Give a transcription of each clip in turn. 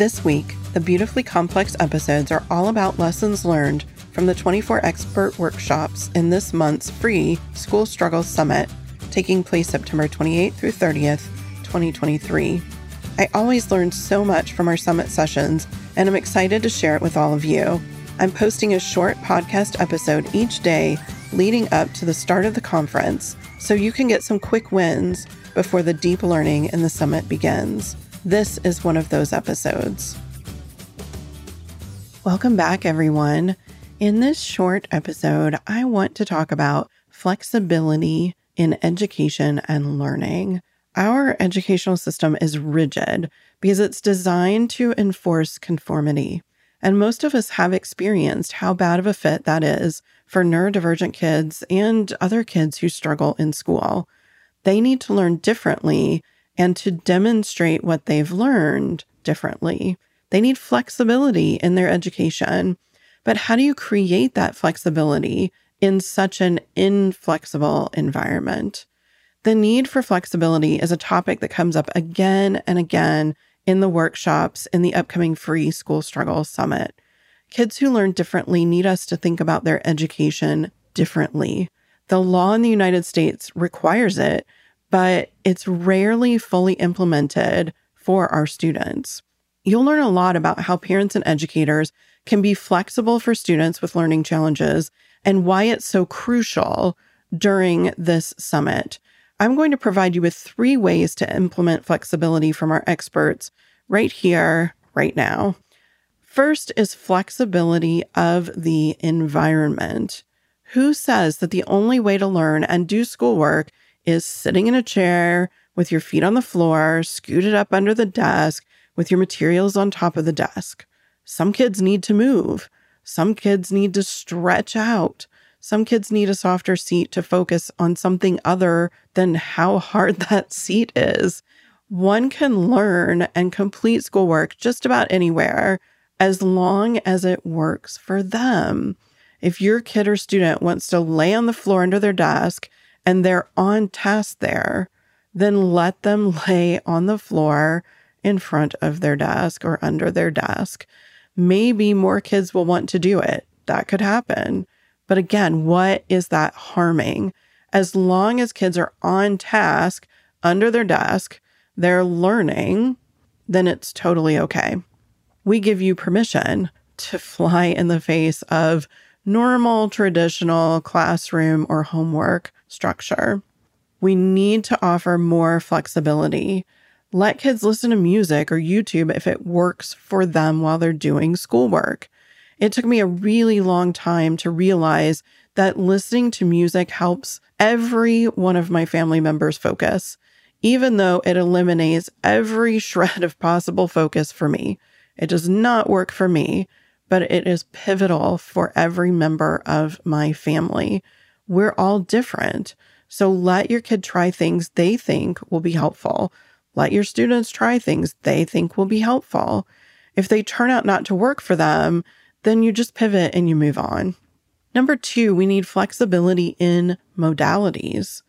This week, the Beautifully Complex episodes are all about lessons learned from the 24 expert workshops in this month's free School Struggles Summit, taking place September 28th through 30th, 2023. I always learn so much from our summit sessions, and I'm excited to share it with all of you. I'm posting a short podcast episode each day leading up to the start of the conference so you can get some quick wins before the deep learning in the summit begins. This is one of those episodes. Welcome back, everyone. In this short episode, I want to talk about flexibility in education and learning. Our educational system is rigid because it's designed to enforce conformity. And most of us have experienced how bad of a fit that is for neurodivergent kids and other kids who struggle in school. They need to learn differently and to demonstrate what they've learned differently. They need flexibility in their education. But how do you create that flexibility in such an inflexible environment? The need for flexibility is a topic that comes up again and again in the workshops in the upcoming free School Struggle Summit. Kids who learn differently need us to think about their education differently. The law in the United States requires it, but it's rarely fully implemented for our students. You'll learn a lot about how parents and educators can be flexible for students with learning challenges and why it's so crucial during this summit. I'm going to provide you with three ways to implement flexibility from our experts right here, right now. First is flexibility of the environment. Who says that the only way to learn and do schoolwork is sitting in a chair with your feet on the floor, scooted up under the desk, with your materials on top of the desk? Some kids need to move. Some kids need to stretch out. Some kids need a softer seat to focus on something other than how hard that seat is. One can learn and complete schoolwork just about anywhere as long as it works for them. If your kid or student wants to lay on the floor under their desk and they're on task there, then let them lay on the floor in front of their desk or under their desk. Maybe more kids will want to do it. That could happen. But again, what is that harming? As long as kids are on task under their desk, they're learning, then it's totally okay. We give you permission to fly in the face of normal, traditional classroom or homework structure. We need to offer more flexibility. Let kids listen to music or YouTube if it works for them while they're doing schoolwork. It took me a really long time to realize that listening to music helps every one of my family members focus, even though it eliminates every shred of possible focus for me. It does not work for me, but it is pivotal for every member of my family. We're all different. So let your kid try things they think will be helpful. Let your students try things they think will be helpful. If they turn out not to work for them, then you just pivot and you move on. Number two, we need flexibility in modalities.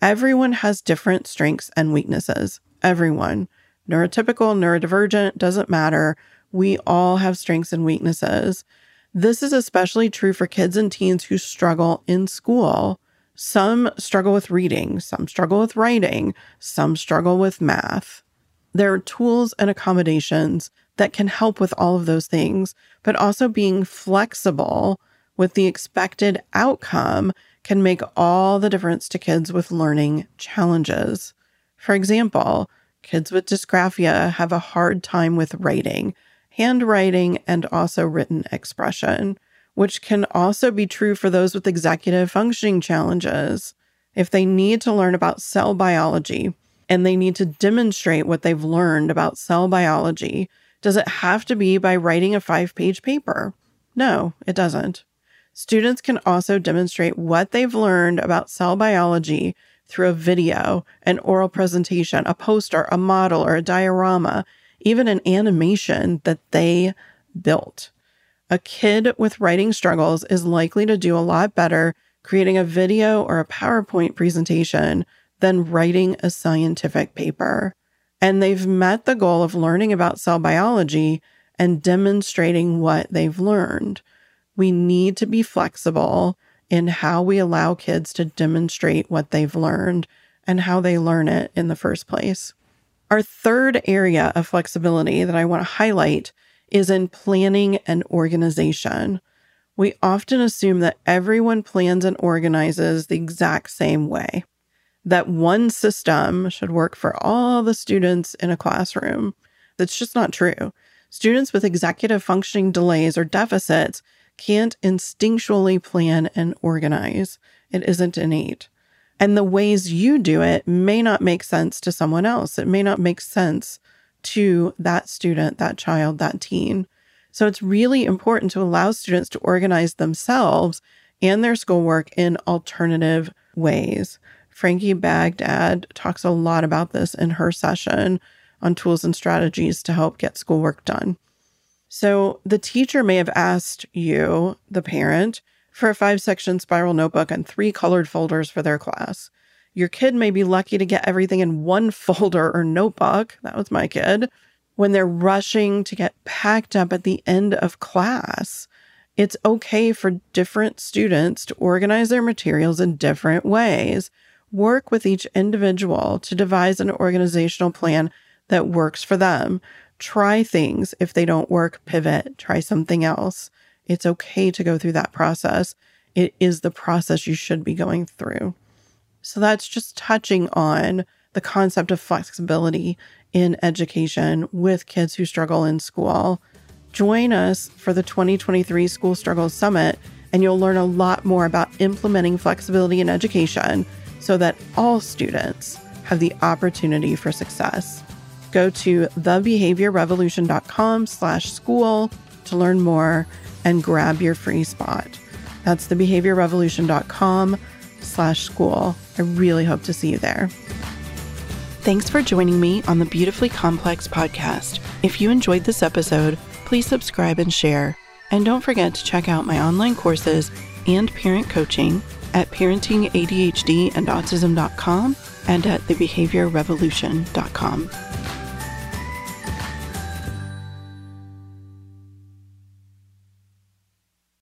Everyone has different strengths and weaknesses. Everyone. Neurotypical, neurodivergent, doesn't matter. We all have strengths and weaknesses. This is especially true for kids and teens who struggle in school. Some struggle with reading, some struggle with writing, some struggle with math. There are tools and accommodations that can help with all of those things, but also being flexible with the expected outcome can make all the difference to kids with learning challenges. For example, kids with dysgraphia have a hard time with writing, handwriting, and also written expression, which can also be true for those with executive functioning challenges. If they need to learn about cell biology and they need to demonstrate what they've learned about cell biology, does it have to be by writing a five page paper? No, it doesn't. Students can also demonstrate what they've learned about cell biology through a video, an oral presentation, a poster, a model, or a diorama, even an animation that they built. A kid with writing struggles is likely to do a lot better creating a video or a PowerPoint presentation than writing a scientific paper. And they've met the goal of learning about cell biology and demonstrating what they've learned. We need to be flexible in how we allow kids to demonstrate what they've learned and how they learn it in the first place. Our third area of flexibility that I want to highlight is in planning and organization. We often assume that everyone plans and organizes the exact same way, that one system should work for all the students in a classroom. That's just not true. Students with executive functioning delays or deficits can't instinctually plan and organize. It isn't innate. And the ways you do it may not make sense to someone else. It may not make sense to that student, that child, that teen. So it's really important to allow students to organize themselves and their schoolwork in alternative ways. Frankie Baghdad talks a lot about this in her session on tools and strategies to help get schoolwork done. So the teacher may have asked you, the parent, for a five section spiral notebook and three colored folders for their class. Your kid may be lucky to get everything in one folder or notebook. That was my kid. When they're rushing to get packed up at the end of class, it's okay for different students to organize their materials in different ways. Work with each individual to devise an organizational plan that works for them. Try things. If they don't work, pivot, try something else. It's okay to go through that process. It is the process you should be going through. So that's just touching on the concept of flexibility in education with kids who struggle in school. Join us for the 2023 School Struggles Summit, and you'll learn a lot more about implementing flexibility in education so that all students have the opportunity for success. Go to thebehaviorrevolution.com slash school to learn more and grab your free spot. That's thebehaviorrevolution.com slash school. I really hope to see you there. Thanks for joining me on the Beautifully Complex podcast. If you enjoyed this episode, please subscribe and share. And don't forget to check out my online courses and parent coaching at parentingadhd and autism.com and at thebehaviorrevolution.com.